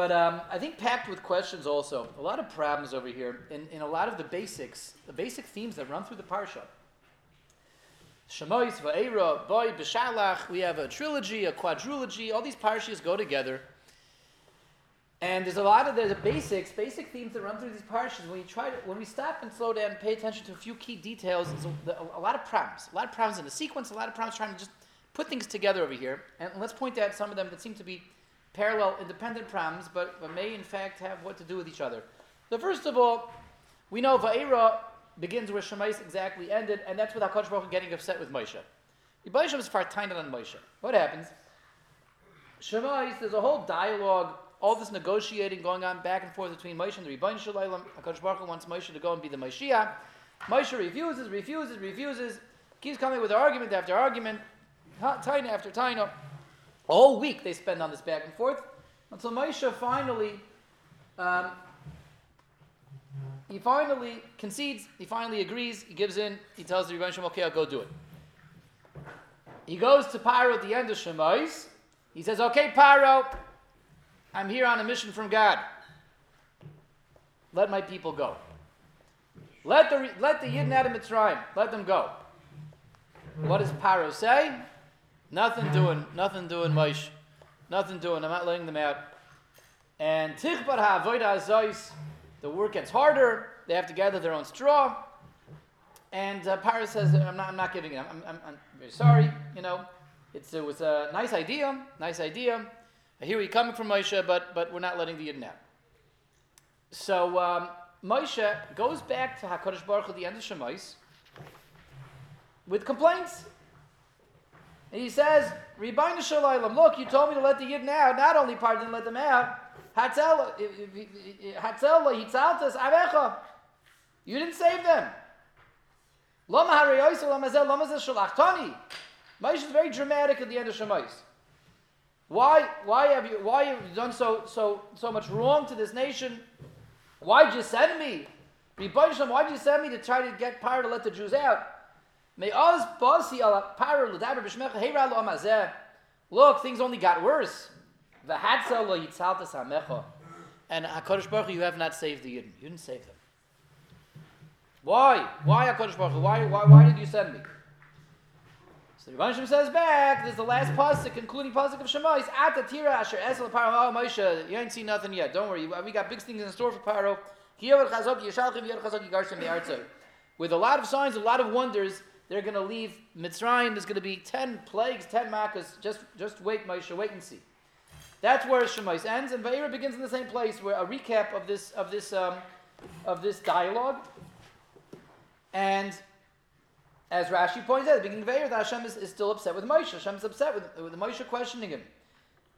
but um, I think packed with questions also. A lot of problems over here in, in a lot of the basics, the basic themes that run through the parsha. Shemois, Va'era, Boy, Beshalach. We have a trilogy, a quadrilogy. All these parshas go together. And there's a lot of the basics, basic themes that run through these parshas. When you try to, when we stop and slow down and pay attention to a few key details, there's a, a, a lot of problems. A lot of problems in the sequence. A lot of problems trying to just put things together over here. And let's point out some of them that seem to be parallel, independent problems, but, but may in fact have what to do with each other. So first of all, we know Va'era begins where Shemais exactly ended, and that's with HaKadosh Baruch Hu getting upset with Moshe. Moshe was fartainet on Moshe. What happens? Shemais, there's a whole dialogue, all this negotiating going on back and forth between Moshe and the Ribbono Shel Olam. HaKadosh Baruch Hu wants Moshe to go and be the Mashiach. Moshe refuses, refuses, refuses, keeps coming with argument after argument, taina after taina. A whole week they spend on this back and forth until Moshe finally um, he finally concedes, he finally agrees, he gives in, he tells the Shem, okay, I'll go do it. He goes to Paro at the end of Shemais. He says, okay, Paro, I'm here on a mission from God. Let my people go. Let the, let the Yidden out of Mitzrayim, let them go. What does Paro say? Nothing doing, nothing doing, Moshe. Nothing doing, I'm not letting them out. And Tichbar HaAvoida Azois, the work gets harder. They have to gather their own straw. And uh, Paro says, I'm not, I'm not giving it. I'm, I'm, I'm very sorry. You know, it's, it was a nice idea, nice idea. I hear you coming from Moshe, but, but we're not letting the Yidden out. So um, Moshe goes back to HaKadosh Baruch at the end of Shemais with complaints. And he says, Ribbono Shel Olam, look, you told me to let the Yidden out. Not only pardon, let them out, Hatzel, Hitzaltas, Avecha. You didn't save them. Lama Harayoisa, Lamazel, Lamazel Shalachtani. Moshe is very dramatic at the end of Shemais. Why, why have you, why have you done so, so, so much wrong to this nation? Why did you send me? Why did you send me to try to get Paro to let the Jews out? Look, things only got worse. And HaKadosh Baruch Hu, you have not saved the Yidden. You didn't save them. Why? Why HaKadosh Baruch Hu? Why, why, why did you send me? So the Rebbeinu says back, this is the last pasuk, concluding pasuk of Shema. He's at the tira asher esel paro. Oh, Moshe, you ain't seen nothing yet. Don't worry. We got big things in store for Paro. With a lot of signs, a lot of wonders, they're going to leave Mitzrayim. There's going to be ten plagues, ten makas. Just, just wait, Moshe. Wait and see. That's where Shemais ends, and Va'era begins in the same place, where a recap of this of this um, of this dialogue. And as Rashi points out at the beginning of Va'era, that Hashem is, is, still upset with Moshe. Hashem is upset with, with Moshe questioning him.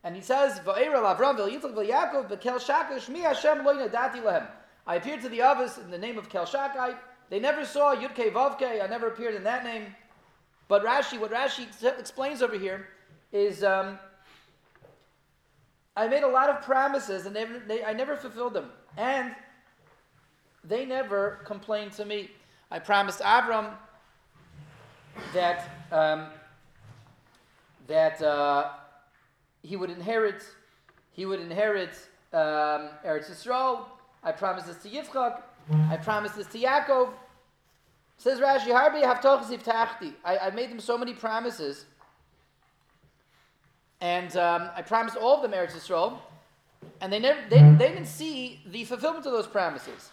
And he says, Vayera Lavram Yitzchak Yaakov Bekel Shakash Mi Hashem Lo Dati Lehem. I appeared to the Avos in the name of Kel Shakai. They never saw Yudke Vavke. I never appeared in that name. But Rashi, what Rashi explains over here is um, I made a lot of promises and never, they, I never fulfilled them. And they never complained to me. I promised Avram that, um, that uh, he would inherit, he would inherit um, Eretz Yisrael. I promised this to Yitzchak. I promised this to Yaakov. Says Rashi, Harbi I, I made them so many promises and um, I promised all of them Eretz Yisrael, and they never they, they didn't see the fulfillment of those promises.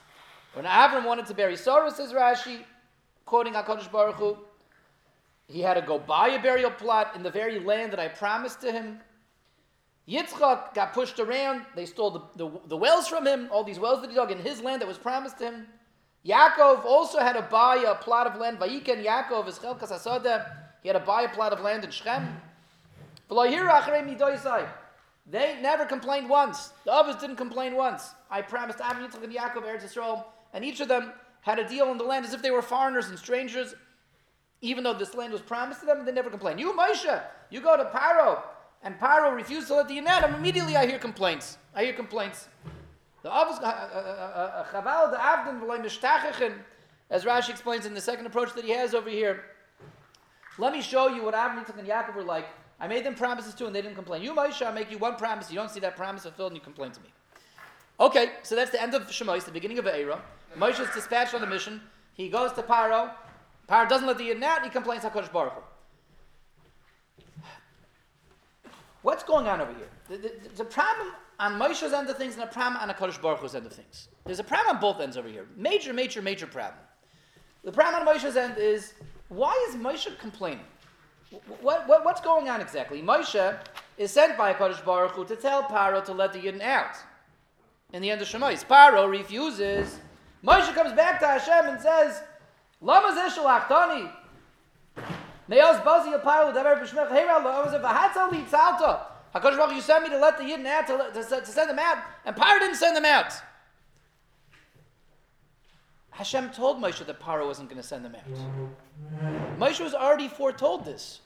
When Avram wanted to bury Sarah, says Rashi, quoting Hakadosh Baruch Hu, he had to go buy a burial plot in the very land that I promised to him. Yitzchak got pushed around. They stole the, the, the, wells from him, all these wells that he dug in his land that was promised him. Yaakov also had to buy a plot of land. Vayiken Yaakov is Chelkas He had to buy a plot of land in Shechem. They never complained once. The others didn't complain once. I promised Avram, Yitzchak, and Yaakov, Eretz Yisrael, and each of them had a deal in the land as if they were foreigners and strangers. Even though this land was promised to them, they never complained. You, Moshe, you go to Paro, and Paro refused to let the Yinanim. Immediately I hear complaints. I hear complaints. The uh, uh, uh, Chaval, the Avdin, as Rashi explains in the second approach that he has over here. Let me show you what Avram, and Yaakov were like I made them promises too, and they didn't complain. You, Moshe, I make you one promise. You don't see that promise fulfilled, and you complain to me. Okay, so that's the end of Shemais, the beginning of Eira. Moshe is dispatched on the mission. He goes to Paro. Paro doesn't let the Yidden he complains to HaKadosh Baruch Hu. What's going on over here? The, the, the problem on Moshe's end of things and a problem on HaKadosh Baruch Hu's end of things. There's a problem on both ends over here. Major, major, major problem. The problem on Moshe's end is, why is Moshe complaining? What, what, what's going on exactly? Moshe is sent by HaKadosh Baruch Hu to tell Paro to let the Yidden out. In the end of Shemais, Paro refuses. Moshe comes back to Hashem and says, Lama zeh shalachtani. Me'oz bazi apayel davar b'shmech heira lo oz v'hatza li tzalta. HaKadosh Baruch you sent me to let the Yidden out, to, to, to send them out, and Paro didn't send them out. Hashem told Moshe that Paro wasn't going to send them out. Moshe was already foretold this.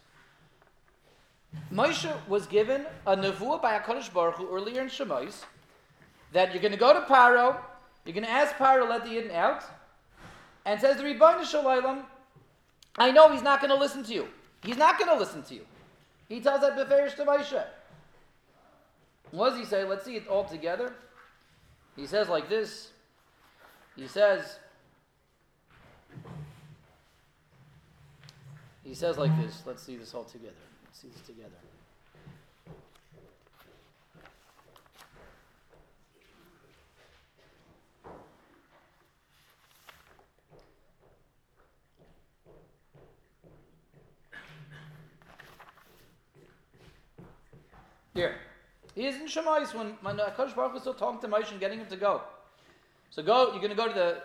Moshe was given a nevuah by HaKadosh Baruch Hu earlier in Shemais that you're going to go to Paro, you're going to ask Paro to let the Yidden out, and says the Ribbono Shel Olam, I know he's not going to listen to you. He's not going to listen to you. He tells that Beferish to Moshe. What does he say? Let's see it all together. He says like this. He says, he says like this. Let's see this all together. Let's see this together. Here. He is in Shemais when, when Kodesh Baruch was still talking to Moshe and getting him to go. So go, you're going to go to the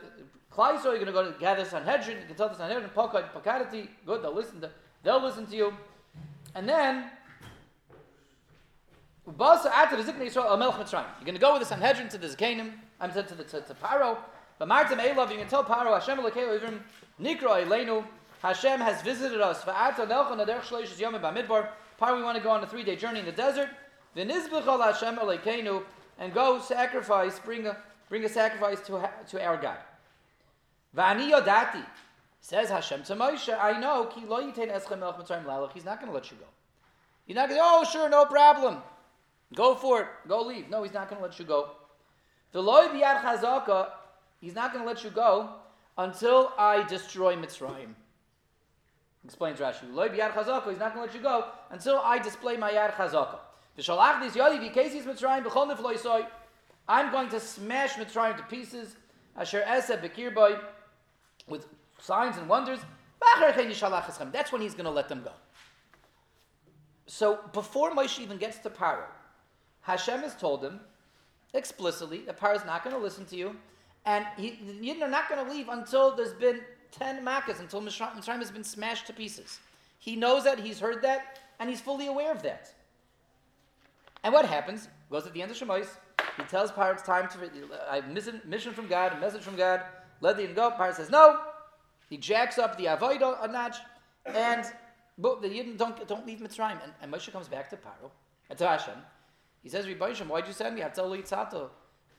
Klaiso, you're going to go to gather Sanhedrin, you can tell the Sanhedrin, Pokat, Pokadati, good, they'll listen to, they'll listen to you. And then. You're going to go with the Sanhedrin to the Zikanim, I'm said to the to, to Paro. But Martim Elav, you can tell Paro, Hashem Elokei Ivrim, Nikra Elenu, Hashem has visited us. Paro, we want to go on a three day journey in the desert. V'nizbechol Hashem Elokeinu, and go sacrifice, bring a, bring a sacrifice to, to our God. V'ani yodati, says Hashem to Moshe, I know, ki lo eschem melch mitzrayim lalach, he's not going to let you go. You're not going to oh, sure, no problem. Go for it. Go leave. No, he's not going to let you go. V'loi biyad chazaka, he's not going to let you go until I destroy Mitzrayim. Explains Rashi. Loi biyad chazaka, he's not going to let you go until I display my yad chazaka. I'm going to smash Mitzrayim to pieces. Asher Esed Bekirboy with signs and wonders. That's when he's going to let them go. So before Moshe even gets to Paro, Hashem has told him explicitly that Paro is not going to listen to you, and you're not going to leave until there's been ten makkahs, until Mitzrayim has been smashed to pieces. He knows that, he's heard that, and he's fully aware of that. And what happens? Goes at the end of Shemais. He tells Paro it's time to. Uh, I have mission, mission from God, a message from God. Let the go. Paro says no. He jacks up the avodah a notch, and but the Yidden don't don't leave Mitzrayim. And, and Moshe comes back to Paro and to Hashem. He says, "Rebbeinu, why'd you send me? Hatzel Yitzato.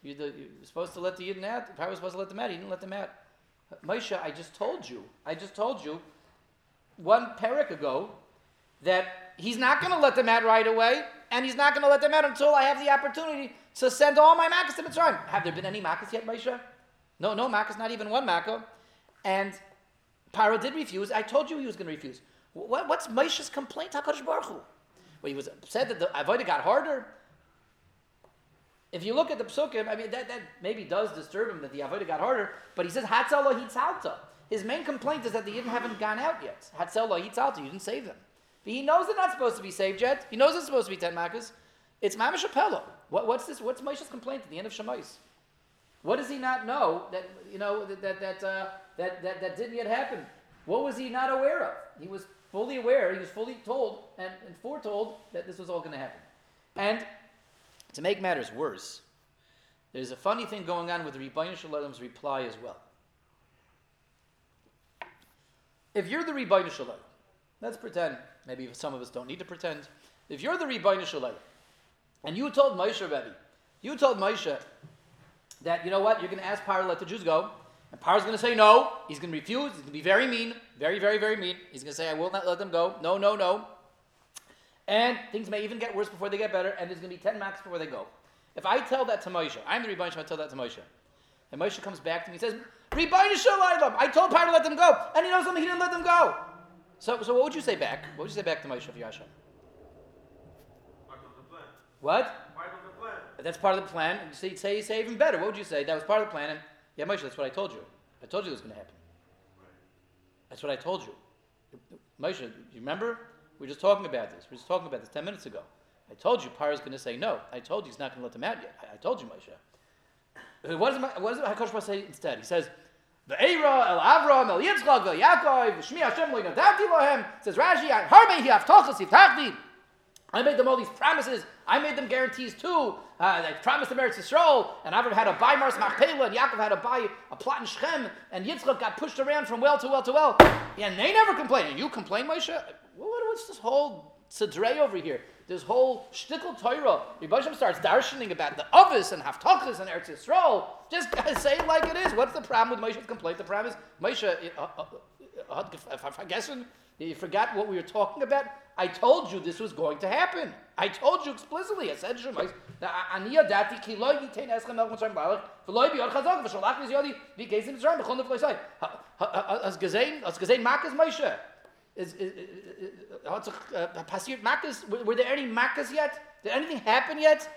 You you're supposed to let the Yidden out. Paro was supposed to let them out. He didn't let them out. Moshe, I just told you. I just told you one parak ago that he's not going to let them out right away and he's not going to let them out until I have the opportunity to send all my makkahs to Mitzrayim. Have there been any makkahs yet, Moshe? No, no makkahs, not even one makkah. And Paro did refuse. I told you he was going to refuse. What, what's Moshe's complaint HaKadosh Baruch Hu? Well, he was upset that the avodah got harder. If you look at the psukim, I mean, that, that maybe does disturb him that the avodah got harder, but he says, Hatzalo hitzalta. His main complaint is that they didn't haven't gone out yet. Hatzalo hitzalta, you didn't save them. He knows they're not supposed to be saved yet. He knows it's supposed to be ten makas. It's mamash What, what's this? What's Moshe's complaint at the end of Shemais? What does he not know that you know that that that, uh, that that that didn't yet happen? What was he not aware of? He was fully aware. He was fully told and, and foretold that this was all going to happen. And to make matters worse, there's a funny thing going on with Ribbono Shel Olam's reply as well. If you're the Ribbono Shel Olam, let's pretend Maybe some of us don't need to pretend. If you're the Ribbono Shel Olam, and you told Moshe Rebbe, you told Moshe that, you know what, you're going to ask Paro to let the Jews go, and Paro's going to say no, he's going to refuse, he's going to be very mean, very, very, very mean. He's going to say, I will not let them go. No, no, no. And things may even get worse before they get better, and there's going to be 10 max before they go. If I tell that to Moshe, I'm the Rebbeinu I tell that to Moshe. And Moshe comes back to me and says, Ribbono Shel Olam, I told Paro to let them go. And he knows something, he didn't let them go. So, so what would you say back? What would you say back to Moshe if you Hashem? What? That's part of the plan. You say, say, say even better. What would you say? That was part of the plan. And yeah, Moshe, that's what I told you. I told you it was going to happen. That's what I told you. Moshe, you remember? We were just talking about this. We were just talking about this 10 minutes ago. I told you Paro is going to say no. I told you he's not going to let them out yet. I, I told you, Moshe. What does, what does Baruch say instead? He says, "The Eira el Avram el Yitzchak el Yaakov Shmi Hashem lo yinadavti lohem." Says Rashi, "Harbe hi avtochas yiftachti." I made them all these promises. I made them guarantees too. Uh, I promised them Eretz Yisrael, and Avram had to buy Me'aras Machpelah, and Yaakov had to buy a plot in Shechem, and Yitzchak got pushed around from well to well to well. And they never complained. And you complain, Moshe? What, what's this whole tzedrei over here? This whole shtickle Torah. Rebbeinu starts darshaning about the Avis and Haftachas and Eretz Yisrael. Just say it like it is. What's the problem with Moshe's complaint? The problem is, Moshe, uh, uh, uh, I'm guessing you forgot what we were talking about? I told you this was going to happen. I told you explicitly. I said Shemais. Moshe? Is, sich passiert Makkah's? Were there any Makkah's yet? Did anything happen yet?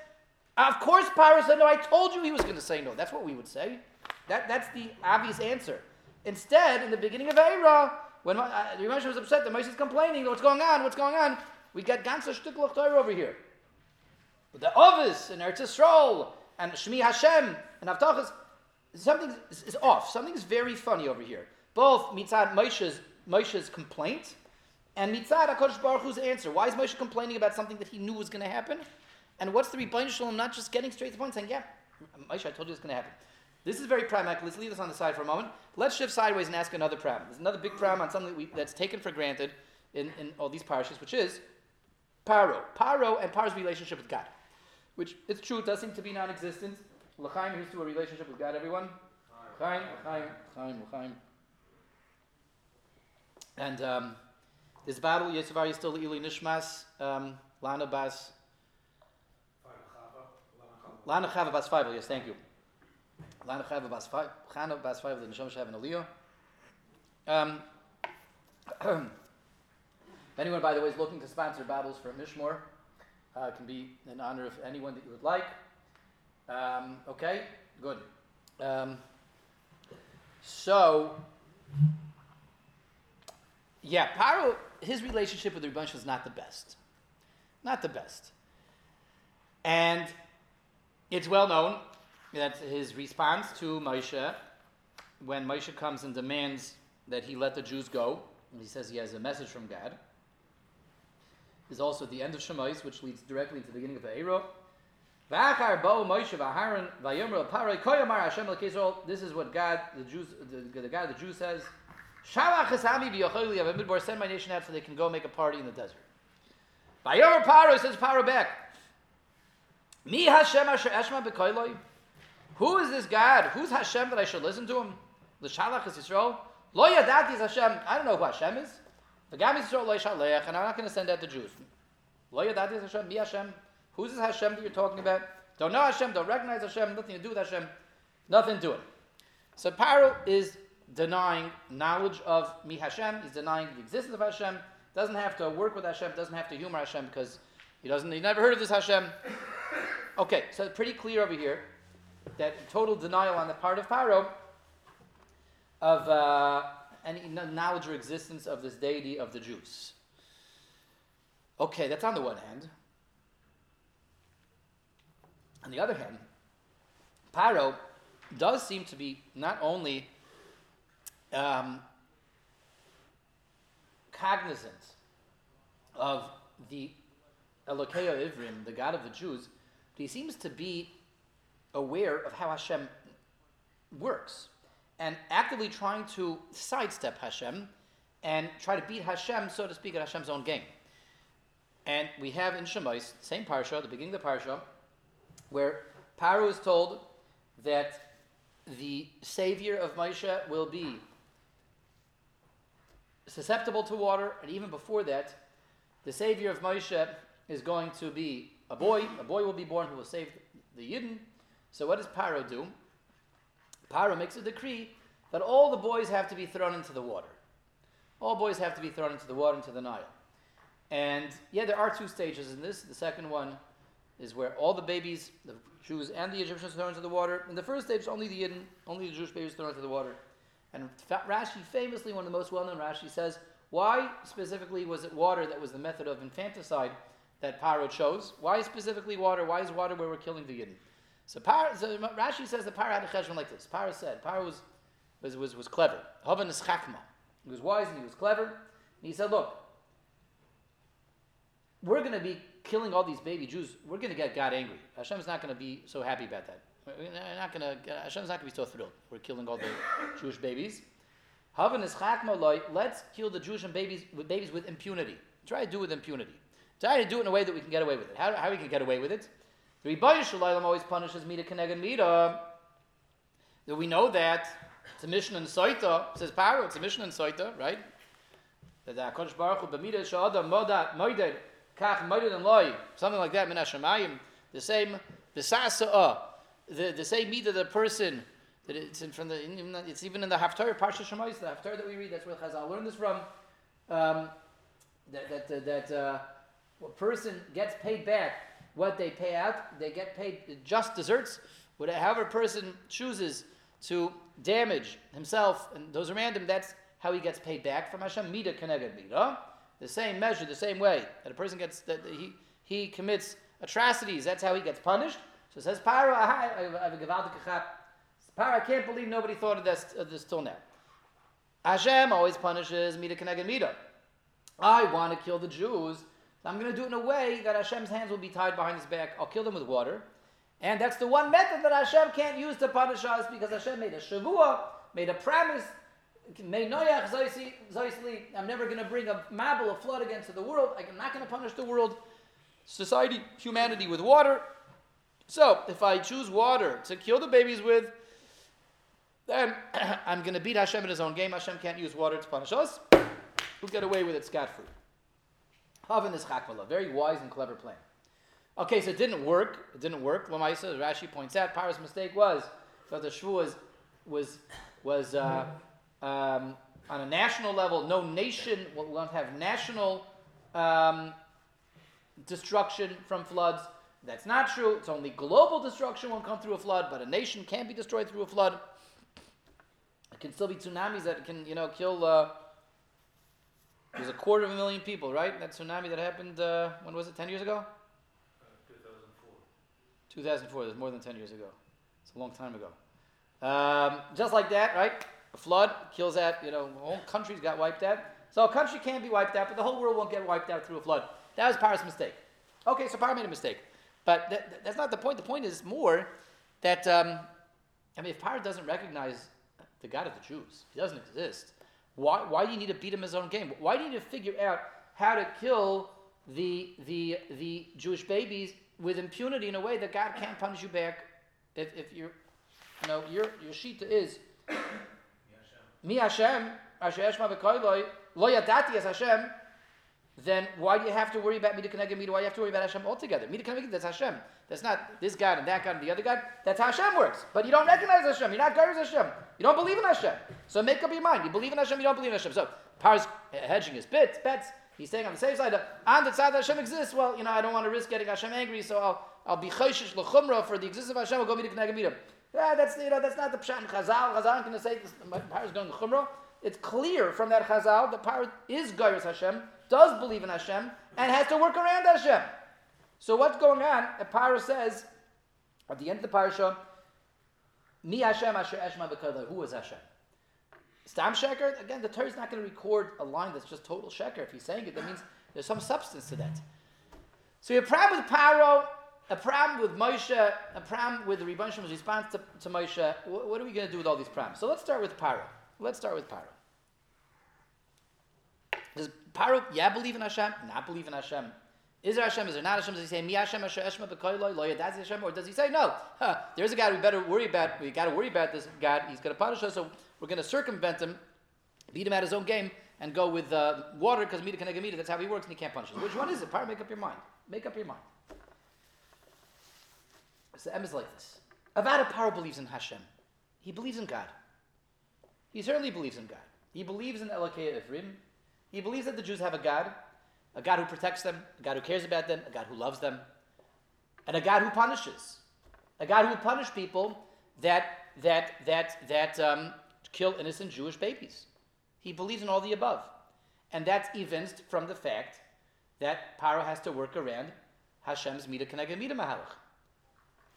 Of course, Paro said no. I told you he was going to say no. That's what we would say. That, that's the obvious answer. Instead, in the beginning of Eira, when uh, the Rebbe was upset the Moshe is complaining, what's going on? What's going on? We got ganze Stück Torah over here. But the Ovis and Eretz Yisrael and Shmi Hashem and Avtachas, something is off. Something's very funny over here. Both mitzad Moshe's, Moshe's complaint and mitzad HaKadosh Baruch Hu's answer. Why is Moshe complaining about something that he knew was going to happen? And what's the Ribbono Shel Olam not just getting straight to the point, saying, yeah, Moshe, I told you it's going to happen. This is very pragmatic. Let's leave this on the side for a moment. Let's shift sideways and ask another problem. There's another big problem on something that we, that's taken for granted in, in all these parashas, which is Paro. Paro and Paro's relationship with God. Which, it's true, does seem to be non existent. L'chaim, here's to a relationship with God, everyone. L'chaim, l'chaim, l'chaim, l'chaim. And um, this battle, Yesavar Yistil Ili Nishmas, um, Lana Bas. Lana Chava Bas Faivel, yes, thank you. Lana Chava Bas Faivel, Chana Bas Faivel, the Nisham Shav and Aliyah. Um, anyone, by the way, is looking to sponsor battles for Mishmor, uh, can be in honor of anyone that you would like. Um, okay, good. Um, so, yeah, Paro, his relationship with Rebbeinu is not the best. Not the best. And it's well known that his response to Moshe, when Moshe comes and demands that he let the Jews go, he says he has a message from God, is also at the end of Shemais, which leads directly to the beginning of the Eiro. This is what God, the Jews, the, the God, the Jews says. Send my nation out so they can go make a party in the desert. Vayomer Paro says Paro back. Mi Hashem asher eshma b'koiloi. Who is this God? Who's Hashem that I should listen to him? The L'shalach is Yisrael. Lo yadati is Hashem. I don't know who Hashem is. The Gam Yisrael lo and I'm not going to send out the Jews. Lo yadati is Hashem. Mi Hashem. Who's this Hashem that you're talking about? Don't know Hashem. Don't recognize Hashem. Nothing to do with Hashem. Nothing to it. So Paro is denying knowledge of Mi Hashem. He's denying the existence of Hashem. Doesn't have to work with Hashem. Doesn't have to humor Hashem because he doesn't. He never heard of this Hashem. Okay, so pretty clear over here that total denial on the part of Paro of uh, any knowledge or existence of this deity of the Jews. Okay, that's on the one hand. On the other hand, Paro does seem to be not only um, cognizant of the Elokeo Ivrim, the God of the Jews, but he seems to be aware of how Hashem works and actively trying to sidestep Hashem and try to beat Hashem, so to speak, at Hashem's own game. And we have in Shemais, same parsha, the beginning of the parsha, where Paro is told that the savior of Moshe will be susceptible to water, and even before that, the savior of Moshe is going to be a boy. A boy will be born who will save the Yidden. So what does Paro do? Paro makes a decree that all the boys have to be thrown into the water. All boys have to be thrown into the water, into the Nile. And yeah, there are two stages in this. The second one is where all the babies, the Jews and the Egyptians, thrown into the water. In the first stage, only the Yidden, only the Jewish babies thrown into the water. And Rashi, famously, one of the most well-known Rashi says, why specifically was it water that was the method of infanticide that Paro chose? Why specifically water? Why is water where we're killing the Yidden? So, Paro, so Rashi says that Paro had a cheshbon like this. Paro said, Paro was, was, was, was clever. Havan is chakma. He was wise and he was clever. And he said, look, we're going to be killing all these baby Jews. We're going to get God angry. Hashem's not going to be so happy about that. We're not going to, uh, Hashem's not to be so thrilled. We're killing all the Jewish babies. Havan is Let's kill the Jewish babies with babies with impunity. Try to do it with impunity. Try to do it in a way that we can get away with it. How, how we can get away with it? The Ribbono Shel Olam always punishes Mida Keneged Mida. That we know that it's a mission in Soita. Says Paro, it's a mission in Soita, right? That the Hakadosh Baruch Hu b'mida she'adam modat moided kach moided and loy something like that. The same the sasa'ah, the the same mida the person that it's in from the it's even in the Haftarah Parsha Shemais the Haftarah that we read. That's where Chazal learned this from. Um, that that that, that uh, a person gets paid back what they pay out. They get paid just desserts. Whatever person chooses to damage himself and those around him, that's how he gets paid back from Hashem. Mida keneged mida. The same measure, the same way that a person gets that he he commits atrocities. That's how he gets punished. So it says Paro, I can't believe nobody thought of this, of this till now. Hashem always punishes mida keneged mida. I want to kill the Jews. I'm going to do it in a way that Hashem's hands will be tied behind his back. I'll kill them with water. And that's the one method that Hashem can't use to punish us because Hashem made a shavua, made a promise. I'm never going to bring a mabel, a flood against the world. I'm not going to punish the world, society, humanity with water. So if I choose water to kill the babies with, then I'm going to beat Hashem in his own game. Hashem can't use water to punish us. We'll get away with it scot free. Havin is chakmala, very wise and clever plan. Okay, so it didn't work. It didn't work. Lamaisa, Rashi points out, Paro's mistake was that the shvu was was was uh, um, on a national level. No nation will not have national um, destruction from floods. That's not true. It's only global destruction won't come through a flood, but a nation can be destroyed through a flood. It can still be tsunamis that can, you know, kill. Uh, there's a quarter of a million people, right? That tsunami that happened. Uh, when was it? Ten years ago. 2004, 2004, that's more than 10 years ago. It's a long time ago. Um, just like that, right? A flood kills that, you know, whole countries got wiped out. So a country can be wiped out, but the whole world won't get wiped out through a flood. That was Paro's mistake. Okay, so Paro made a mistake. But that, that's not the point. The point is more that, um, I mean, if Paro doesn't recognize the God of the Jews, he doesn't exist, why, why do you need to beat him his own game? Why do you need to figure out how to kill the, the, the Jewish babies with impunity in a way that God can't punish you back if, if you're, you know, your, your shita is Mi Hashem, Asher Eshma V'koiloi, Lo Yadati as Hashem, then why do you have to worry about Mida Keneged Mida? Why do you have to worry about Hashem altogether? Mida Keneged that's Hashem. That's not this God and that God and the other God. That's how Hashem works. But you don't recognize Hashem. You're not Gairis Hashem. You don't believe in Hashem. So make up your mind. You believe in Hashem, you don't believe in Hashem. So Paro's hedging his bits, bets. He's saying on the safe side, on the side that Hashem exists, well, you know, I don't want to risk getting Hashem angry, so I'll, I'll be chayshish l'chumra for the existence of Hashem, I'll go meet a knegamidim. Yeah, that's, you know, that's not the pshat Chazal. Chazal is going to say this, Par is going to chumra. It's clear from that Chazal that Par is Gairis Hashem, does believe in Hashem, and has to work around Hashem. So what's going on? Par says, at the end of the parasha, Mi Hashem Asher Eshma Who is Hashem? Stam Sheker, again, the Torah is not going to record a line that's just total Sheker. If he's saying it, that means there's some substance to that. So you have a problem with Paro, a problem with Moshe, a problem with the Rebbeinu response to, to Moshe. What, what are we going to do with all these problems? So let's start with Paro. Let's start with Paro. Paro, yeah, believe in Hashem, not believe in Hashem? Is there Hashem? Is there not Hashem? Does he say, Mi Hashem, Asher Eshma, B'koiloi, Lo Yadazi Hashem? Or does he say, no, huh, there's a God we better worry about, we got to worry about this God, he's going to punish us, so we're going to circumvent him, beat him at his own game, and go with uh, water because Mida Kenega Mida, that's how he works and he can't punish us. Which one is it? Power, make up your mind. Make up your mind. So M is like this. Avada Paro believes in Hashem. He believes in God. He certainly believes in God. He believes in Elokei Ivrim. He believes that the Jews have a God, a God who protects them, a God who cares about them, a God who loves them, and a God who punishes. A God who will punish people that that that that um, kill innocent Jewish babies. He believes in all the above, and that's evinced from the fact that Paro has to work around Hashem's Mida Keneged Mida Mahalach.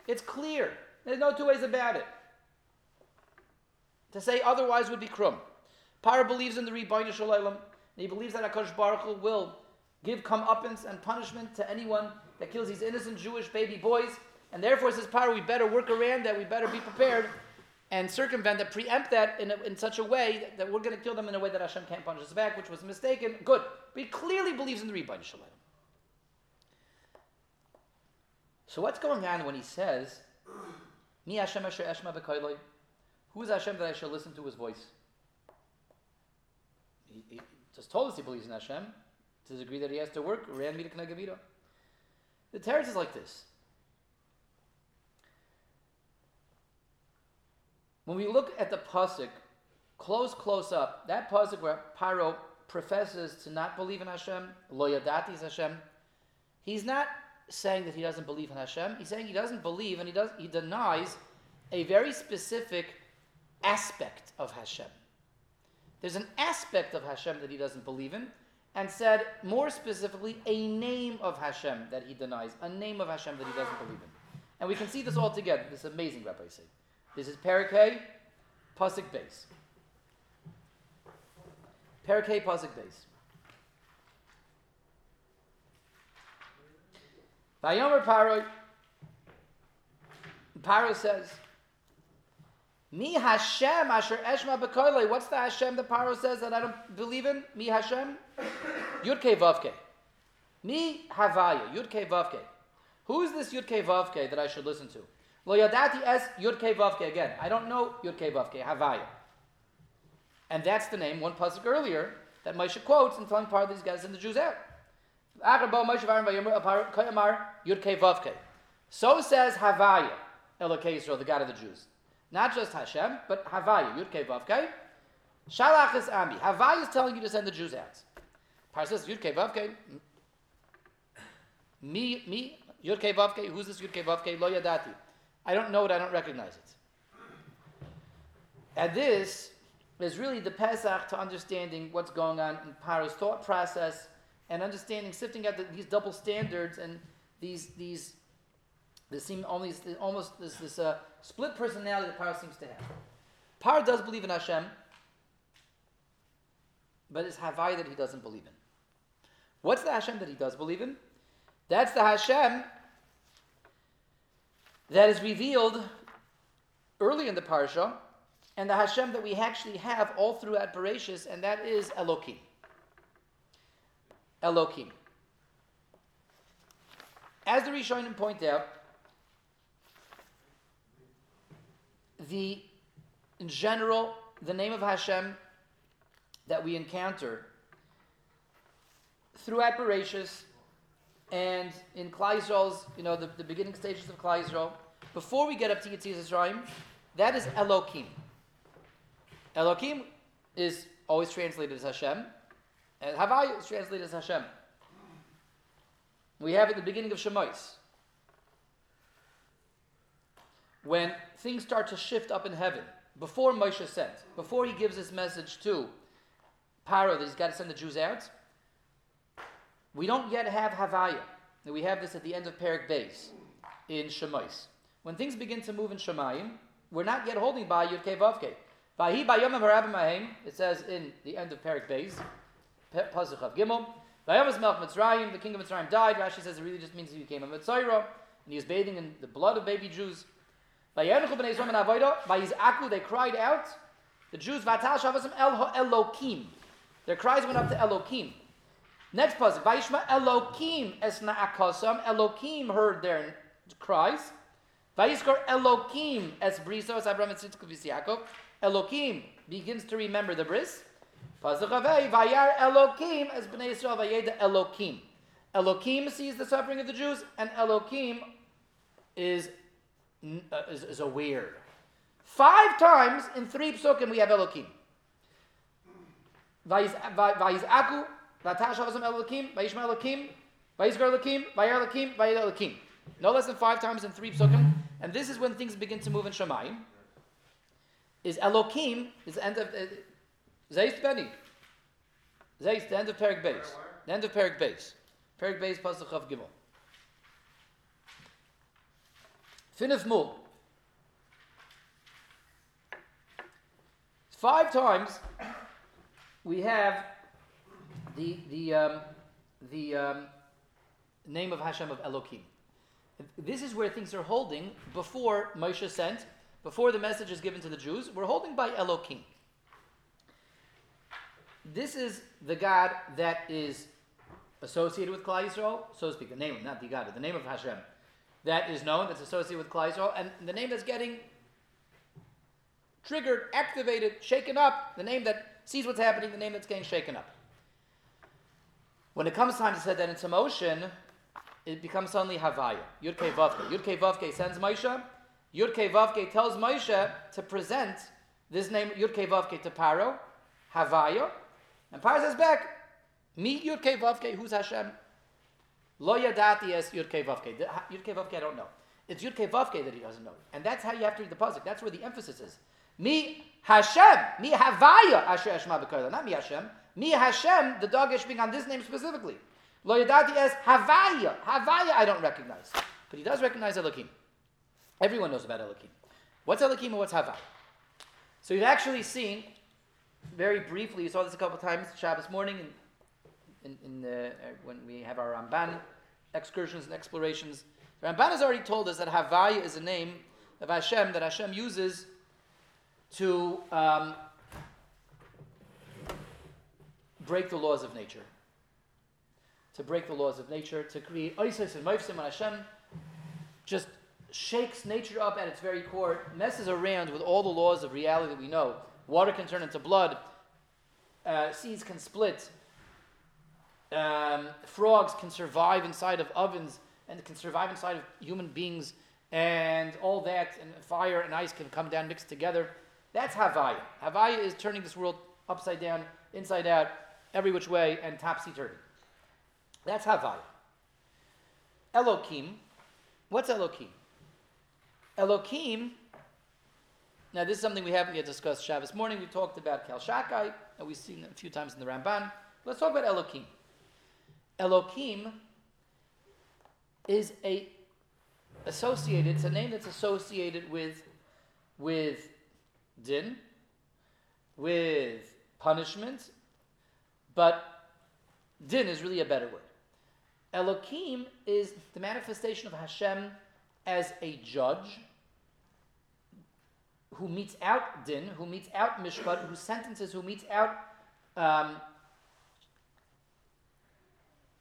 It's clear. There's no two ways about it. To say otherwise would be krum. Paro believes in the Ribbono Shel Olam, and he believes that Hakadosh Baruch Hu will give comeuppance and punishment to anyone that kills these innocent Jewish baby boys, and therefore says Paro, we better work around that. We better be prepared and circumvent that, preempt that in, a, in such a way that, that we're going to kill them in a way that Hashem can't punish us back, which was mistaken. Good. But he clearly believes in the Ribbono Shel Olam. So what's going on when he says, Mi Hashem asher eshma? Who is Hashem that I shall listen to his voice? He, he just told us he believes in Hashem to the degree that he has to work. Ran mita The teretz is like this. When we look at the pasuk, close, close up, that pasuk where Paro professes to not believe in Hashem, lo yadati Hashem, he's not saying that he doesn't believe in Hashem. He's saying he doesn't believe and he does he denies a very specific aspect of Hashem. There's an aspect of Hashem that he doesn't believe in, and said more specifically a name of Hashem that he denies, a name of Hashem that he doesn't believe in. And we can see this all together. This amazing Rabbi say. This is Parakeh, Pasuk base. Parakeh, Pasuk base. Vayomer Paro, Paro says, Mi Hashem Asher Eshma Bekoile. What's the Hashem that Paro says that I don't believe in? Mi Hashem? Yudke Vavke. Mi Havaya. Yudke Vavke. Who is this Yudke Vavke that I should listen to? Lo Yadati Es Yudke Vavke. Again, I don't know Yudke Vavke. Havaya. And that's the name, one pasuk earlier, that Moshe quotes in telling part of these guys and the Jews out. So says Havaya, Elokei Israel, the God of the Jews. Not just Hashem, but Havaya, Yudke Vavke. Shalach is Ami. Havaya is telling you to send the Jews out. Par says Yudke Vavke. Me, me, Yudke Vavke. Who's this Yudke Vavke? Lo Yadati. I don't know it, I don't recognize it. And this is really the Pesach to understanding what's going on in Paro's thought process and understanding, sifting out the, these double standards and these these there seem almost almost this this uh, split personality that Paro seems to have. Paro does believe in Hashem, but it's Havai that he doesn't believe in. What's the Hashem that he does believe in? That's the Hashem that is revealed early in the parsha, and the Hashem that we actually have all throughout Bereshis, and that is Elohim. Elohim. As the Rishonim point out, the in general the name of Hashem that we encounter through Bereshis and in Klai you know, the, the beginning stages of Klai before we get up to Yitzias Yisrael, that is Elohim. Elohim is always translated as Hashem, and Havai is translated as Hashem. We have at the beginning of Shemais. When things start to shift up in heaven, before Moshe sent, before he gives his message to Paro that he's got to send the Jews out, we don't yet have Havaya. We have this at the end of Perik Beis in Shemais. When things begin to move in Shemayim, we're not yet holding by Yud Kei Vav Kei. It says in the end of Perik Beis, Pasuk of Gimel. Vayamas Melch Mitzrayim, the king of Mitzrayim died. Rashi says it really just means he became a Mitzrayim, and he was bathing in the blood of baby Jews. Vayenuchu b'nei Yisrael they cried out. The Jews, Vatal Shavasam El Elokim. Their cries went up to Elokim. Next pasuk, Vayishma Elokim esna akosam. Elokim heard their cries. Vayiskor Elokim es briso es Abraham Yitzchak. Elokim begins to remember the bris. Vayar Elokim as Bnei Yisrael Vayeda Elokim. Elokim sees the suffering of the Jews, and Elokim is, uh, is, is aware. Five times in three psukim we have Elokim. Vayizaku, Vatash Havasam Elokim, Vayishma Elokim, Vayizgar Elokim, Vayar Elokim, Vayed Elokim. No less than five times in three psukim, and this is when things begin to move in Shemayim. Is Elokim is the end of uh, Zeist Beni. Zeist, the end of Perik Beis. The end of Perik Beis. Perik Beis Pasuk Chav Gimel. Finif Mul. Five times we have the the um, the um, name of Hashem of Elokim. This is where things are holding before Moshe sent, before the message is given to the Jews. We're holding by Elokim. This is the God that is associated with Klal Yisrael, so to speak, the name, not the God, the name of Hashem, that is known, that's associated with Yisrael, and the name that's getting triggered, activated, shaken up, the name that sees what's happening, the name that's getting shaken up. When it comes time to set that into motion, it becomes suddenly Havaya. Yudke Vavke. Yudke Vavke sends Moshe. Yudke Vavke tells Moshe to present this name Yudke Vavke to Paro. Havaya. And Paro says back, Me Yudke Vavke, who's Hashem? Lo Yadati es Yudke Vavke. Yudke Vavke, I don't know. It's Yudke Vavke that he doesn't know. And that's how you have to read the puzzle. That's where the emphasis is. Me Hashem. Me Havaya Asher Eshma Not me Hashem. Me Hashem, the dog is being on this name specifically. Lo yadati as Havaya. Havaya I don't recognize. But he does recognize Elohim. Everyone knows about Elohim. What's Elohim and what's Havaya? So you've actually seen, very briefly, you saw this a couple times Shabbos morning in, in, in the, uh, when we have our Ramban excursions and explorations. The Ramban has already told us that Havaya is a name of Hashem that Hashem uses to um, break the laws of nature to break the laws of nature, to create Isis and Moifsim and Hashem just shakes nature up at its very core, messes around with all the laws of reality that we know. Water can turn into blood, uh, seeds can split, um, frogs can survive inside of ovens and can survive inside of human beings, and all that, and fire and ice can come down mixed together. That's Havaya. Havaya is turning this world upside down, inside out, every which way, and topsy turvy. That's Havaya. Elokim. What's Elokim? Elokim. Now, this is something we haven't yet discussed Shabbos morning. We talked about Kel Shakai, and we've seen it a few times in the Ramban. Let's talk about Elokim. Elokim is a associated. It's a name that's associated with with din, with punishment, but din is really a better word. Elokim is the manifestation of Hashem as a judge who metes out din, who metes out mishpat, who sentences, who metes out um,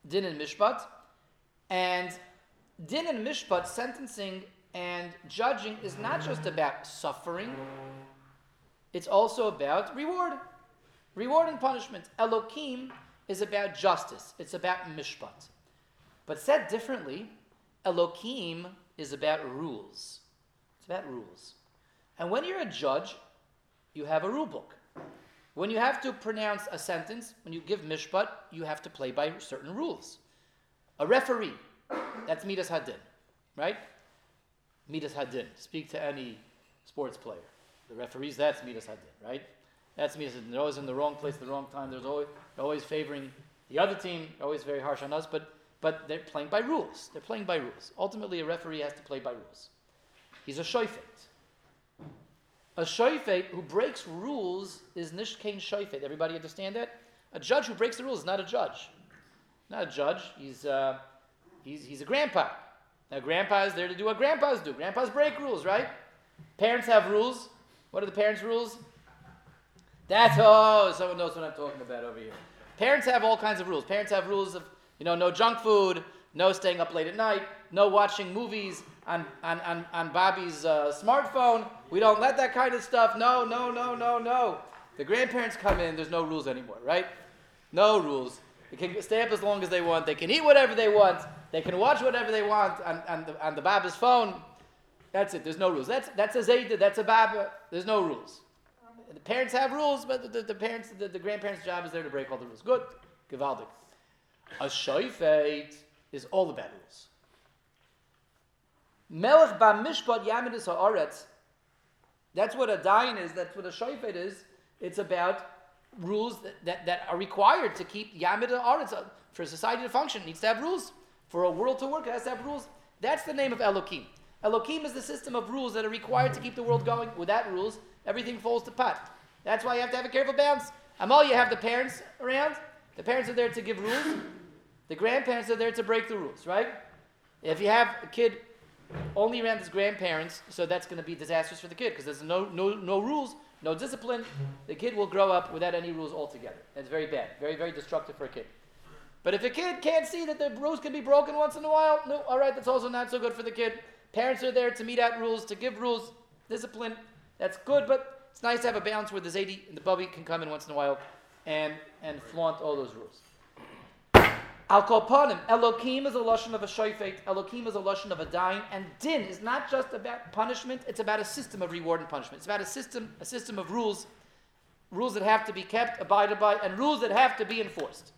din and mishpat. And din and mishpat, sentencing and judging, is not just about suffering, it's also about reward. Reward and punishment. Elokim is about justice, it's about mishpat. But said differently, Elokim is about rules. It's about rules. And when you're a judge, you have a rule book. When you have to pronounce a sentence, when you give mishpat, you have to play by certain rules. A referee, that's Midas Hadin, right? Midas Hadin. Speak to any sports player. The referees, that's Midas Hadin, right? That's Midas Hadin. They're always in the wrong place, the wrong time. Always, they're always favoring the other team, always very harsh on us, but but they're playing by rules. They're playing by rules. Ultimately, a referee has to play by rules. He's a shoifet. A shoifet who breaks rules is nishkein shoifet. Everybody understand that? A judge who breaks the rules is not a judge. Not a judge. He's, uh, he's, he's a grandpa. Now, grandpa is there to do what grandpas do. Grandpas break rules, right? Parents have rules. What are the parents' rules? That's, oh, someone knows what I'm talking about over here. Parents have all kinds of rules. Parents have rules of you know, no junk food, no staying up late at night, no watching movies on, on, on, on Bobby's uh, smartphone. We don't let that kind of stuff. No, no, no, no, no. The grandparents come in, there's no rules anymore, right? No rules. They can stay up as long as they want. They can eat whatever they want. They can watch whatever they want on, on, the, on the Baba's phone. That's it. There's no rules. That's, that's a Zayda, that's a Baba. There's no rules. The parents have rules, but the, the, parents, the, the, grandparents' job is there to break all the rules. Good. Givaldik. A shoifet is all the bad rules. Melech ba mishpat yamidus ha'aretz. That's what a dayan is. That's what a shoifet is. It's about rules that, that, that are required to keep yamid ha'aretz uh, for society to function. It needs to have rules. For a world to work, it has to have rules. That's the name of Elohim. Elohim is the system of rules that are required to keep the world going. Without rules, everything falls to pot. That's why you have to have a careful balance. Amal, you have the parents around. The parents are there to give rules. The grandparents are there to break the rules, right? If you have a kid only around his grandparents, so that's going to be disastrous for the kid because there's no, no, no rules, no discipline. The kid will grow up without any rules altogether. It's very bad, very, very destructive for a kid. But if a kid can't see that the rules can be broken once in a while, no, all right, that's also not so good for the kid. Parents are there to meet out rules, to give rules, discipline. That's good, but it's nice to have a balance where the Zaidi and the Bubby can come in once in a while and, and flaunt all those rules. Al Kopanim, Elohim is a lashon of a shoifet, Elohim is a lashon of a dayan, and din is not just about punishment, it's about a system of reward and punishment. It's about a system, a system of rules, rules that have to be kept, abided by, and rules that have to be enforced.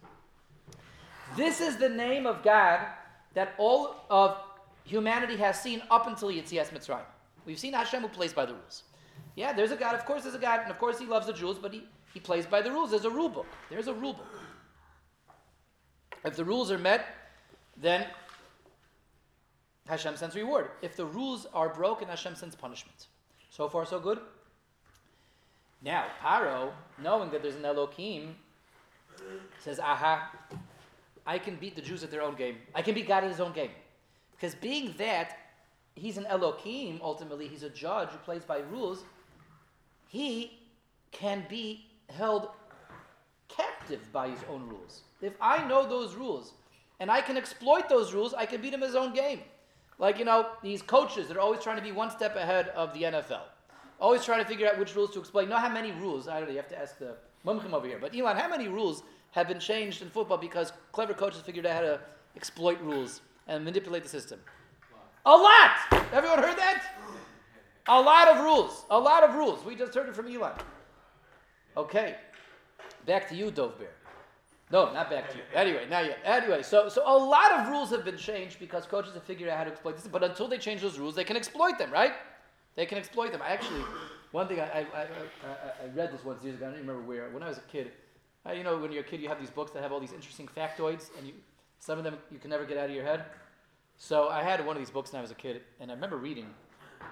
This is the name of God that all of humanity has seen up until Yitzias Mitzrayim. We've seen Hashem who plays by the rules. Yeah, there's a God, of course there's a God, and of course he loves the Jews, but he, he plays by the rules. There's a rule book. There's a rule book. If the rules are met, then Hashem sends reward. If the rules are broken, Hashem sends punishment. So far, so good. Now, Paro, knowing that there's an Elohim, says, Aha, I can beat the Jews at their own game. I can beat God at his own game. Because being that, he's an Elohim, ultimately, he's a judge who plays by rules, he can be held captive by his own rules. If I know those rules and I can exploit those rules, I can beat him his own game. Like, you know, these coaches that are always trying to be one step ahead of the NFL. Always trying to figure out which rules to explain. Know how many rules, I don't know, you have to ask the mumchim over here. But Elon, how many rules have been changed in football because clever coaches figured out how to exploit rules and manipulate the system? A lot! Everyone heard that? A lot of rules. A lot of rules. We just heard it from Elon. Okay. Back to you, Dov Ber. No, not back to you. Anyway, now you. Anyway, so so a lot of rules have been changed because coaches have figured out how to exploit this. But until they change those rules, they can exploit them, right? They can exploit them. Actually, one thing I, I, I, I read this once years ago. I don't remember where. When I was a kid, uh, you know, when you're a kid, you have these books that have all these interesting factoids, and you some of them you can never get out of your head. So I had one of these books when I was a kid, and I remember reading.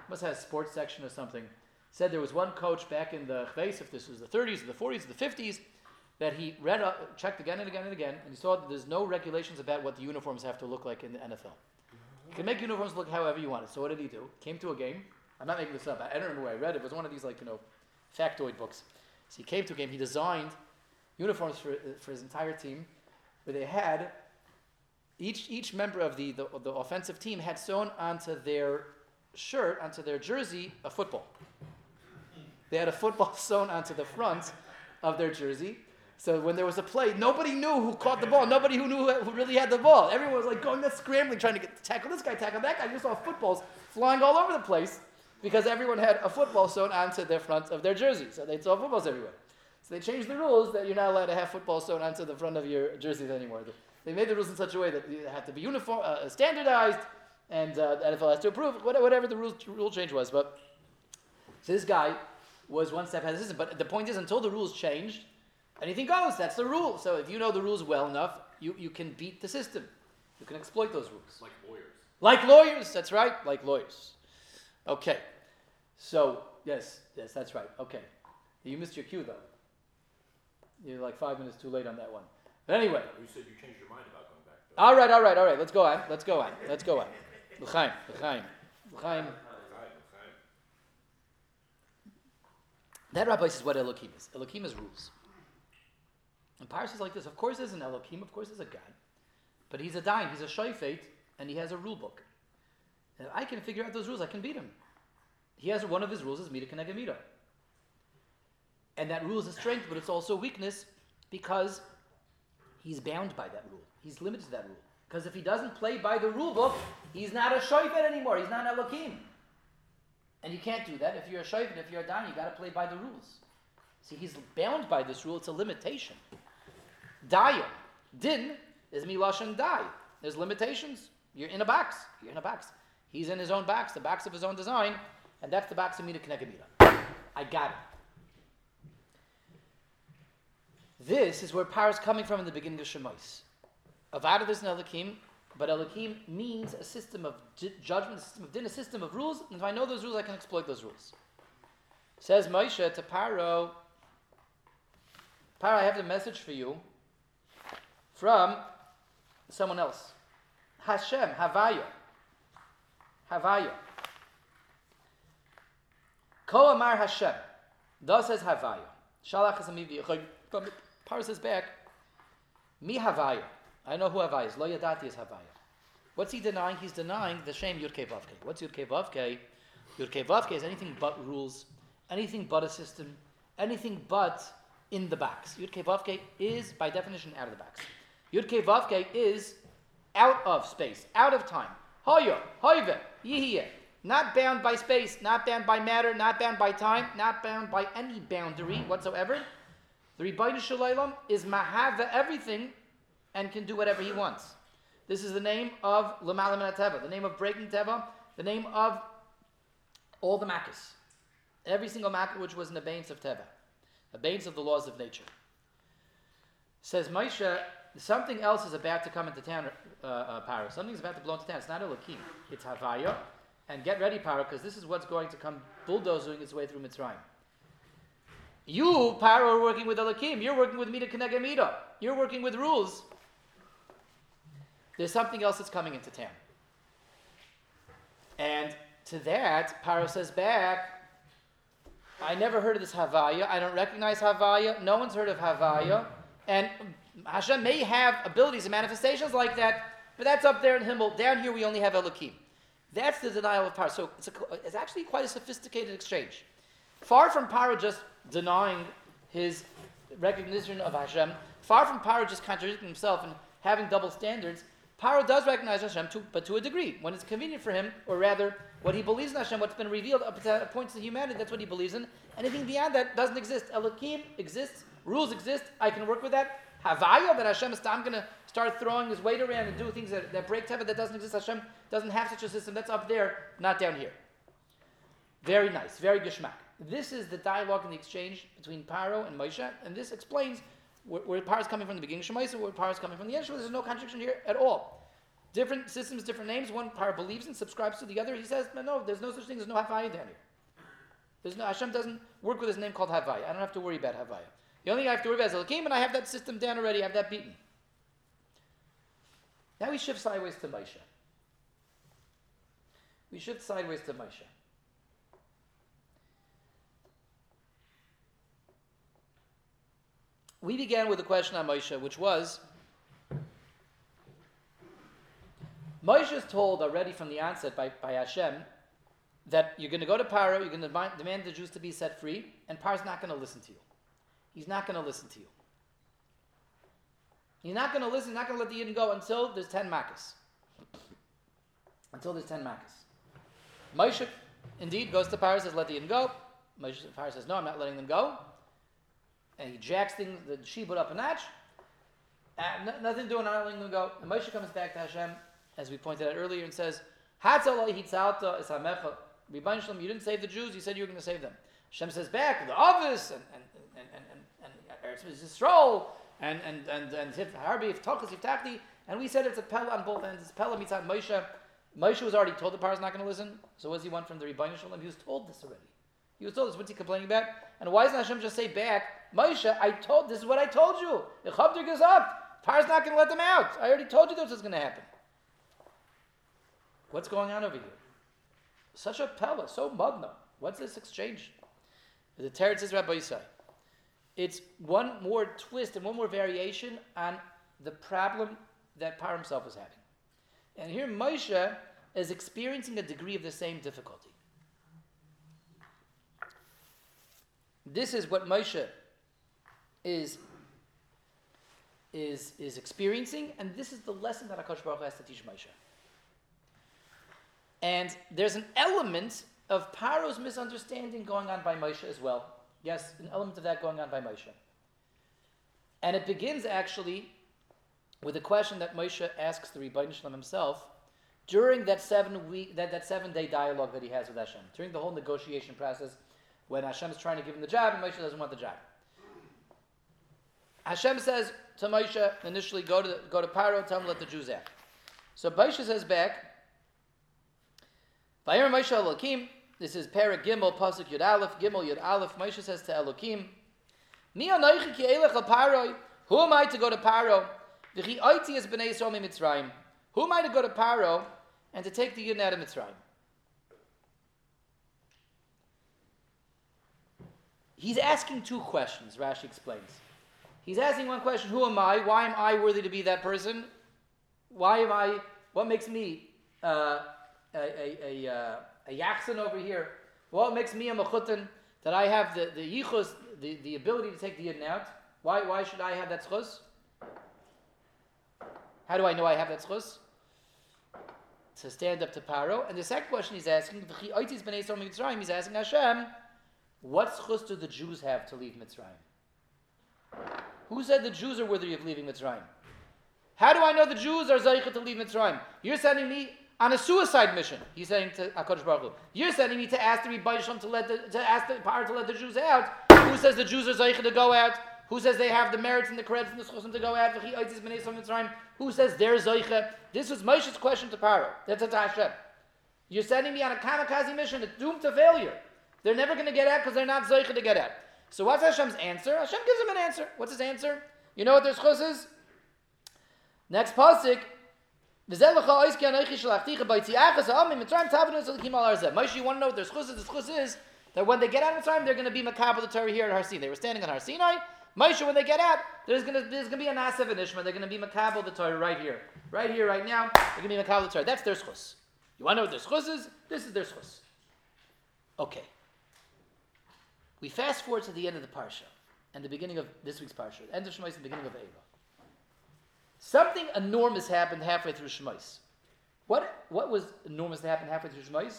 Must have a sports section or something. Said there was one coach back in the if this was the 30s or the 40s or the 50s, that he read, up, checked again and again and again, and he saw that there's no regulations about what the uniforms have to look like in the NFL. You can make uniforms look however you want it. So what did he do? Came to a game. I'm not making this up. I don't remember where I read it. It was one of these like you know, factoid books. So he came to a game. He designed uniforms for, uh, for his entire team, where they had each each member of the, the, the offensive team had sewn onto their shirt, onto their jersey, a football. They had a football sewn onto the front of their jersey, so when there was a play, nobody knew who caught the ball. Nobody who knew who really had the ball. Everyone was like going there scrambling, trying to get tackle this guy, tackle that guy. You saw footballs flying all over the place because everyone had a football sewn onto the front of their jersey. So they saw footballs everywhere. So they changed the rules that you're not allowed to have football sewn onto the front of your jerseys anymore. They made the rules in such a way that they had to be uniform, uh, standardized, and uh, the NFL has to approve whatever the rule, rule change was. But so this guy was one step ahead of the system. But the point is, until the rules changed, Anything goes. That's the rule. So if you know the rules well enough, you, you can beat the system. You can exploit those rules. Like lawyers. Like lawyers. That's right. Like lawyers. Okay. So yes, yes, that's right. Okay. You missed your cue though. You're like five minutes too late on that one. But anyway. You said you changed your mind about going back. Though. All right, all right, all right. Let's go on. Let's go on. Let's go on. L'chaim, l'chaim, l'chaim. That rabbi says what Elohim is. Elohim is rules. And is like this. Of course, there's an Elohim. Of course, there's a God. But he's a dime. He's a shayfet, and he has a rule book. And I can figure out those rules. I can beat him. He has one of his rules is mita keneged And that rule is a strength, but it's also a weakness because he's bound by that rule. He's limited to that rule. Because if he doesn't play by the rule book, he's not a shoifet anymore. He's not an Elohim. And you can't do that. If you're a shoifet, if you're a dan, you got to play by the rules. See, he's bound by this rule. It's a limitation. Daya. Din is milashon dai. There's limitations. You're in a box. You're in a box. He's in his own box, the box of his own design, and that's the box of Mida Knegabita. I got it. This is where power is coming from in the beginning of Shemais. Avada is an Elohim, but Elohim means a system of judgment, a system of din, a system of rules, and if I know those rules, I can exploit those rules. Says Moshe to Paro, Paro, I have a message for you from someone else. Hashem, Havaya. Havaya. Ko Amar Hashem. Thus says Havaya. Shalach is says back, Mi Havaya. I know who Havaya is. Lo Yadati is Havaya. What's he denying? He's denying the shame Yud Vavke. What's Yud Vavke? Yud Vavke is anything but rules, anything but a system, anything but in the box. Yud Vavke is, by definition, out of the box. Yud Vavke is out of space, out of time. Hoyo, hoive, yihiyeh. Not bound by space, not bound by matter, not bound by time, not bound by any boundary whatsoever. The Ribbono Shel Olam is mahava everything and can do whatever he wants. This is the name of Lamalam Teva, the name of breaking Teva, the name of all the Makkahs. Every single Makkah which was an abeyance of Teva, abeyance of the laws of nature. Says Moshe, something else is about to come into town, uh, uh, Paro. Something's about to blow into town. It's not Elohim, it's Havaya. And get ready, Paro, because this is what's going to come bulldozing its way through Mitzrayim. You, Paro, are working with Elohim. You're working with Mida Kenega You're working with rules. There's something else that's coming into town. And to that, Paro says back, I never heard of this Havaya. I don't recognize Havaya. No one's heard of Havaya. And Hashem may have abilities and manifestations like that, but that's up there in Himmel. Down here, we only have Elohim. That's the denial of Paro. So it's, a, it's actually quite a sophisticated exchange. Far from Paro just denying his recognition of Hashem, far from Paro just contradicting himself and having double standards, Paro does recognize Hashem, to, but to a degree. When it's convenient for him, or rather, what he believes in Hashem, what's been revealed up to points to humanity, that's what he believes in. Anything beyond that doesn't exist. Elohim exists, rules exist, I can work with that. Havaya, that Hashem is I'm going to start throwing his weight around and do things that, that break Teva that doesn't exist. Hashem doesn't have such a system. That's up there, not down here. Very nice, very gishmak. This is the dialogue and the exchange between Paro and Moshe, and this explains where, where Paro is coming from the beginning of Shemaisa, where Paro is coming from the end. There's no contradiction here at all. Different systems, different names. One Paro believes and subscribes to the other. He says, no, there's no such thing. There's no Havaya down here. There's no, Hashem doesn't work with his name called Havaya. I don't have to worry about Havaya. The only thing I have to worry about is Elohim, and I have that system down already. I have that beaten. Now we shift sideways to Moshe. We shift sideways to Moshe. We began with a question on Moshe, which was Moshe is told already from the onset by, by Hashem that you're going to go to Paro, you're going to demand the Jews to be set free, and Paro's not going to listen to you. He's not going to listen to you. He's not going to listen, not going to let the Yidden go until there's 10 Makkahs. Until there's 10 Makkahs. Moshe, indeed, goes to Paro, says, let the Yidden go. Moshe Paro says, no, I'm not letting them go. And he jacks things, the Shibud up a notch. Uh, and nothing doing, not letting them go. And Moshe comes back to Hashem, as we pointed out earlier, and says, you didn't save the Jews, you said you were going to save them. Hashem says back, the office, and, and, and, and, Eretz Yisrael, and and and and Harbi if Tochas Yiftachti, and we said it's a pella on both ends. It's pella mitzad Moshe. Moshe was already told the is not going to listen. So what does he want from the Ribbono Shel Olam? He was told this already. He was told this. What's he complaining about? And why doesn't Hashem just say back, Moshe, I told this is what I told you. The Chabdir goes up. Par's not going to let them out. I already told you this was going to happen. What's going on over here? Such a pella, so magna. What's this exchange? The Teretz says Rabbi Yisai. It's one more twist and one more variation on the problem that Par himself was having. And here Moshe is experiencing a degree of the same difficulty. this is what Moshe is, is, is experiencing, and this is the lesson that HaKadosh Baruch has to teach Moshe. And there's an element of Paro's misunderstanding going on by Moshe as well. Yes, an element of that going on by Moshe. And it begins actually with a question that Moshe asks the Ribbono Shel Olam himself during that seven week that, that seven day dialogue that he has with Hashem, during the whole negotiation process, when Hashem is trying to give him the job and Moshe doesn't want the job. Hashem says to Moshe initially, go to go to Paro, tell him let the Jews out. So Moshe says back, Vayir Moshe Elokim, this is Parak Gimel, Pasuk Yud Aleph, Gimel Yud Aleph, Moshe says to Elokim, Mi anoichi ki elech al Paro, who am I to go to Paro? V'chi oiti es b'nei Yisrael Mitzrayim. Who am I to go to Paro and to take the Yidden out of Mitzrayim? He's asking two questions, Rashi explains. He's asking one question, who am I? Why am I worthy to be that person? Why am I, what makes me uh, a, a, a, uh, a yachsin over here? What makes me a mechutin that I have the, the yichus, the, the ability to take the yidden out? Why, why should I have that schus? How do I know I have that schus? To stand up to Paro. And the second question he's asking, he's asking Hashem, what schus do the Jews have to leave Mitzrayim? Who said the Jews are worthy of leaving Mitzrayim? How do I know the Jews are zaycha to leave Mitzrayim? You're sending me on a suicide mission. He's saying to Hakadosh Baruch Hu, "You're sending me to ask the Rebbeinu to let to ask the power to let the Jews out. Who says the Jews are zaycha to go out? Who says they have the merits and the credits and the schusim to go out? Who says they're zaycha? This was Moshe's question to Paro. That's a Hashem. You're sending me on a kamikaze mission. It's doomed to failure. They're never going to get out because they're not zaycha to get out. So what's Hashem's answer? Hashem gives him an answer. What's his answer? You know what their schus is? Next pasuk. Moshe, you want to know what their schus is? The is that when they get out of time, they're going to be makabel the Torah here at Har Sinai. They were standing on Har Sinai. Moshe, when they get out, there's going to there's going to be a nasav and. They're going to be makabel the Torah right here, right here, right now. They're going to be makabel the Torah. That's their schus. You want to know what their schus is? This is their schus. Okay. We fast forward to the end of the parsha and the beginning of this week's parsha. End of Shemais and the beginning of Eira. Something enormous happened halfway through Shemais. What, what was enormous that happened halfway through Shemais?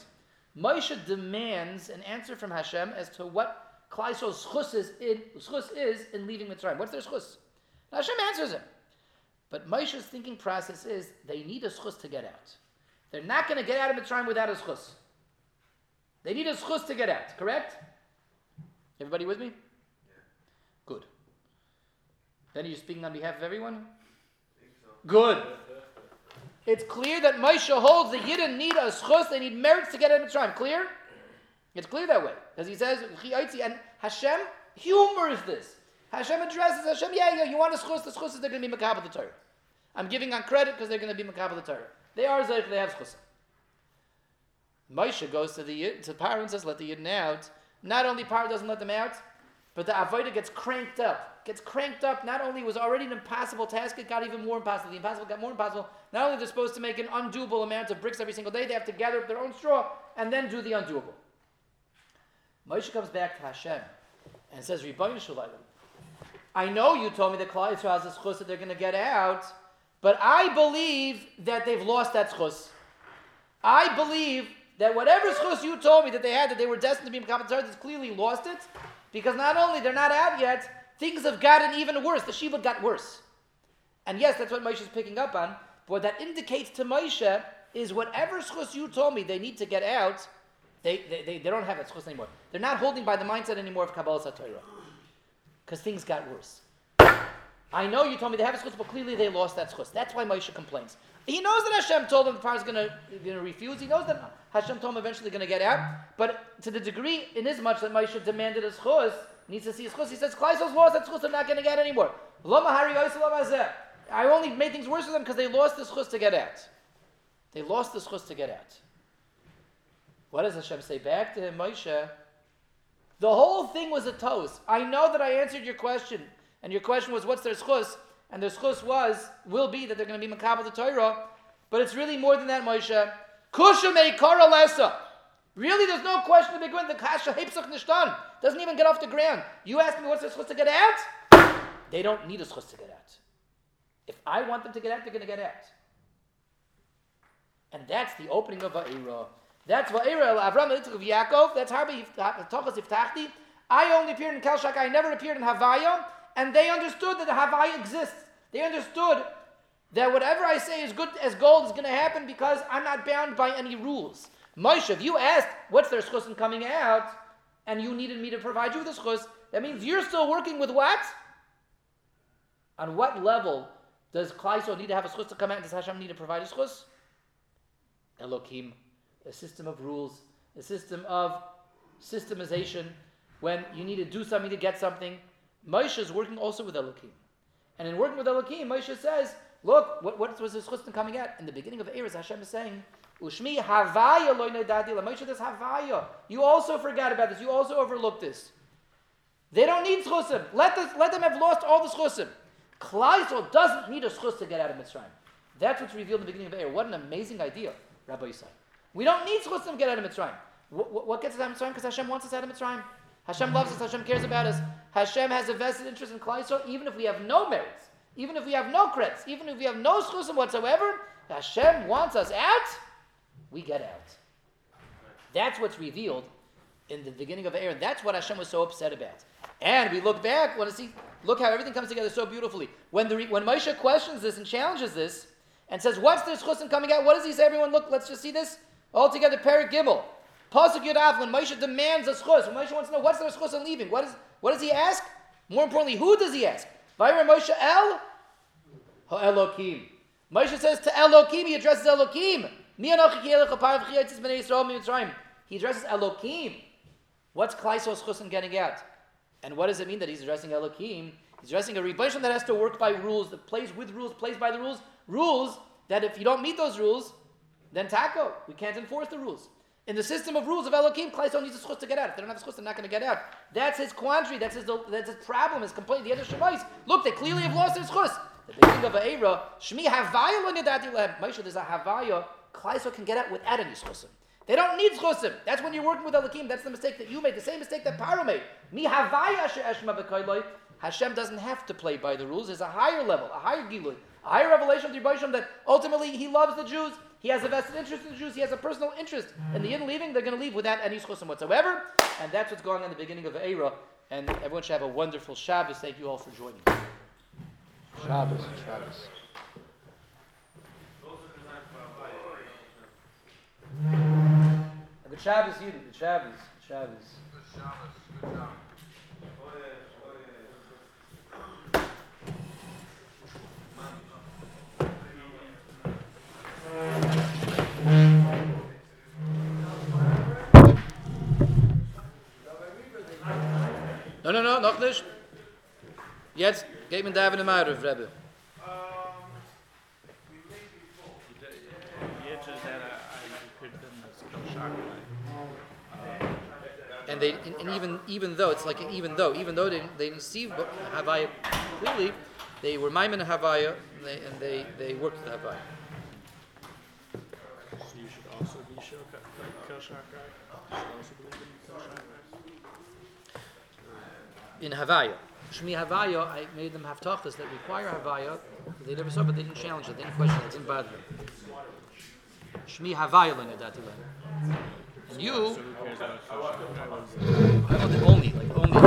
Moshe demands an answer from Hashem as to what Klal Yisrael's schus is, in, schus is in leaving Mitzrayim. What's their schus? Now Hashem answers him. But Moshe's thinking process is they need a schus to get out. They're not going to get out of Mitzrayim without a schus. They need a schus to get out, correct? Everybody with me? Good. Then you're you speaking on behalf of everyone? Good. It's clear that Moshe holds the Yidden need a schus, they need merits to get out of Mitzrayim. Clear? It's clear that way. Because he says, and Hashem humors this. Hashem addresses Hashem, yeah, yeah, you want a schus, the schus is they're going to be makabel the Torah. I'm giving on credit because they're going to be makabel the Torah. They are Zayich, they have schus. Moshe goes to the to Paro and says, let the Yidden out. Not only Paro doesn't let them out, but the Avodah gets cranked up. Gets cranked up. Not only was already an impossible task, it got even more impossible. The impossible got more impossible. Not only they're supposed to make an undoable amount of bricks every single day, they have to gather up their own straw and then do the undoable. Moshe comes back to Hashem and says, I know you told me that Klal Yisrael has a schus that they're going to get out, but I believe that they've lost that schus. I believe that whatever schus you told me that they had, that they were destined to be Torah, has clearly lost it, because not only they're not out yet, things have gotten even worse. The Shiva got worse. And yes, that's what Moshe is picking up on. But what that indicates to Moshe is whatever schus you told me they need to get out, they, they, they, they don't have that schus anymore. They're not holding by the mindset anymore of Kabbalas Torah. Because things got worse. I know you told me they have a schus, but clearly they lost that schus. That's why Moshe complains. He knows that Hashem told him the Pharaoh is going to refuse. He knows that Hashem told him eventually going to get out. But to the degree, in as much that Moshe demanded a schus, needs to see his schus, he says, Klaisos lost that schus, I'm not going to get anymore. I only made things worse for them because they lost the schus to get out. They lost the schus to get out. What does Hashem say back to him, Moshe? The whole thing was a toast. I know that I answered your question, and your question was, what's their schus? and their schus was, will be that they're going to be makabel the Torah, but it's really more than that, Moshe. Lesa. Really, there's no question to begin. The kasha hepsach nishtan doesn't even get off the ground. You ask me what's the schus to get out? They don't need a schus to get out. If I want them to get out, they're going to get out. And that's the opening of Va'era. That's Va'era el Avram Yitzchak of Yaakov. That's Harbi Tochas Iftachti. I only appeared in Kelshak. I never appeared in Havaya. And they understood that the Havaya exists. They understood that whatever I say is good as gold is going to happen because I'm not bound by any rules. Moshe, if you asked what's their schusim coming out, and you needed me to provide you with a schus, that means you're still working with what? On what level does Klaiso need to have a schus to come out, does Hashem need to provide a schus? Elohim, a system of rules, a system of systemization. When you need to do something to get something, Moshe is working also with Elohim. And in working with Elohim, Moshe says, look, what, what was this chustin coming at? In the beginning of Eres, Hashem is saying, Ushmi havaya loy nedadila. Moshe does havaya. You also forgot about this. You also overlooked this. They don't need schusim. Let, this, let them have lost all the schusim. Klal Yisrael doesn't need a schus to get out of Mitzrayim. That's what's revealed in the beginning of Eir. What an amazing idea, Rabbi Yisrael. We don't need schusim to get out of Mitzrayim. What, what, gets us out of Mitzrayim? Because Hashem wants us out of Mitzrayim. Hashem loves us. Hashem cares about us. Hashem has a vested interest in Klal Yisrael, even if we have no merits, even if we have no credits, even if we have no schusim whatsoever. Hashem wants us out. We get out. That's what's revealed in the beginning of Aaron. That's what Hashem was so upset about. And we look back, want to see, look how everything comes together so beautifully. When the when Moshe questions this and challenges this, and says, "What's this chusim coming out?" What does he say? Everyone, look. Let's just see this all together. Perik Gimel. Pasuk Yud When Moshe demands a schus, when Moshe wants to know what's their schus leaving, what, is, what does he ask? More importantly, who does he ask? Vayra Moshe El Elokim. Moshe says to Elokim, he addresses Elokim. He addresses Elokim. What's Klaisos chusim getting at? And what does it mean that he's addressing Elokim? He's addressing a rebellion that has to work by rules, that plays with rules, plays by the rules. Rules that if you don't meet those rules, then taco. We can't enforce the rules. In the system of rules of Elohim, Klai needs a schus to get out. If they don't have a schus, they're not going to get out. That's his quandary. That's his, that's his problem, his complaint. The other Shemais, look, they clearly have lost their schus. The beginning of Aira, Shmi Havaya lo nidati lehem. Moshe, there's a Havaya. Klai can get out without any schusim. They don't need schusim. That's when you're working with Elohim. That's the mistake that you made. The same mistake that Paro made. Mi Havaya eshma v'koyloi. Hashem doesn't have to play by the rules. There's a higher level, a higher gilui, higher revelation of the Rebbeinu that ultimately he loves the Jews. He has a vested interest in the Jews. He has a personal interest in the Yidden leaving. They're going to leave without any schusim whatsoever. And that's what's going on in the beginning of the era. And everyone should have a wonderful Shabbos. Thank you all for joining. Shabbos, Shabbos. Good Shabbos, Yidden. Good Shabbos. Good Shabbos. Good Shabbos. Good job. No, no, no, noch nicht. Jetzt geht man da in der Mauer, Rebbe. And they, and, and, even even though it's like even though, even though they they received Havaya clearly, they were Maimon Havaya, and they and they, they worked with Havaya. So you should also be Kosher in Havaya. Shmi Havaya, I made them have tachtas that require Havaya. They never saw, but they didn't challenge it. They didn't question it. It didn't bother them. Shmi Havaya lenadati And you, only, like only.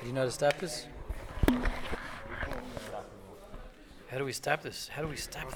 Do you know how to stop this? How do we stop this? How do we stop this?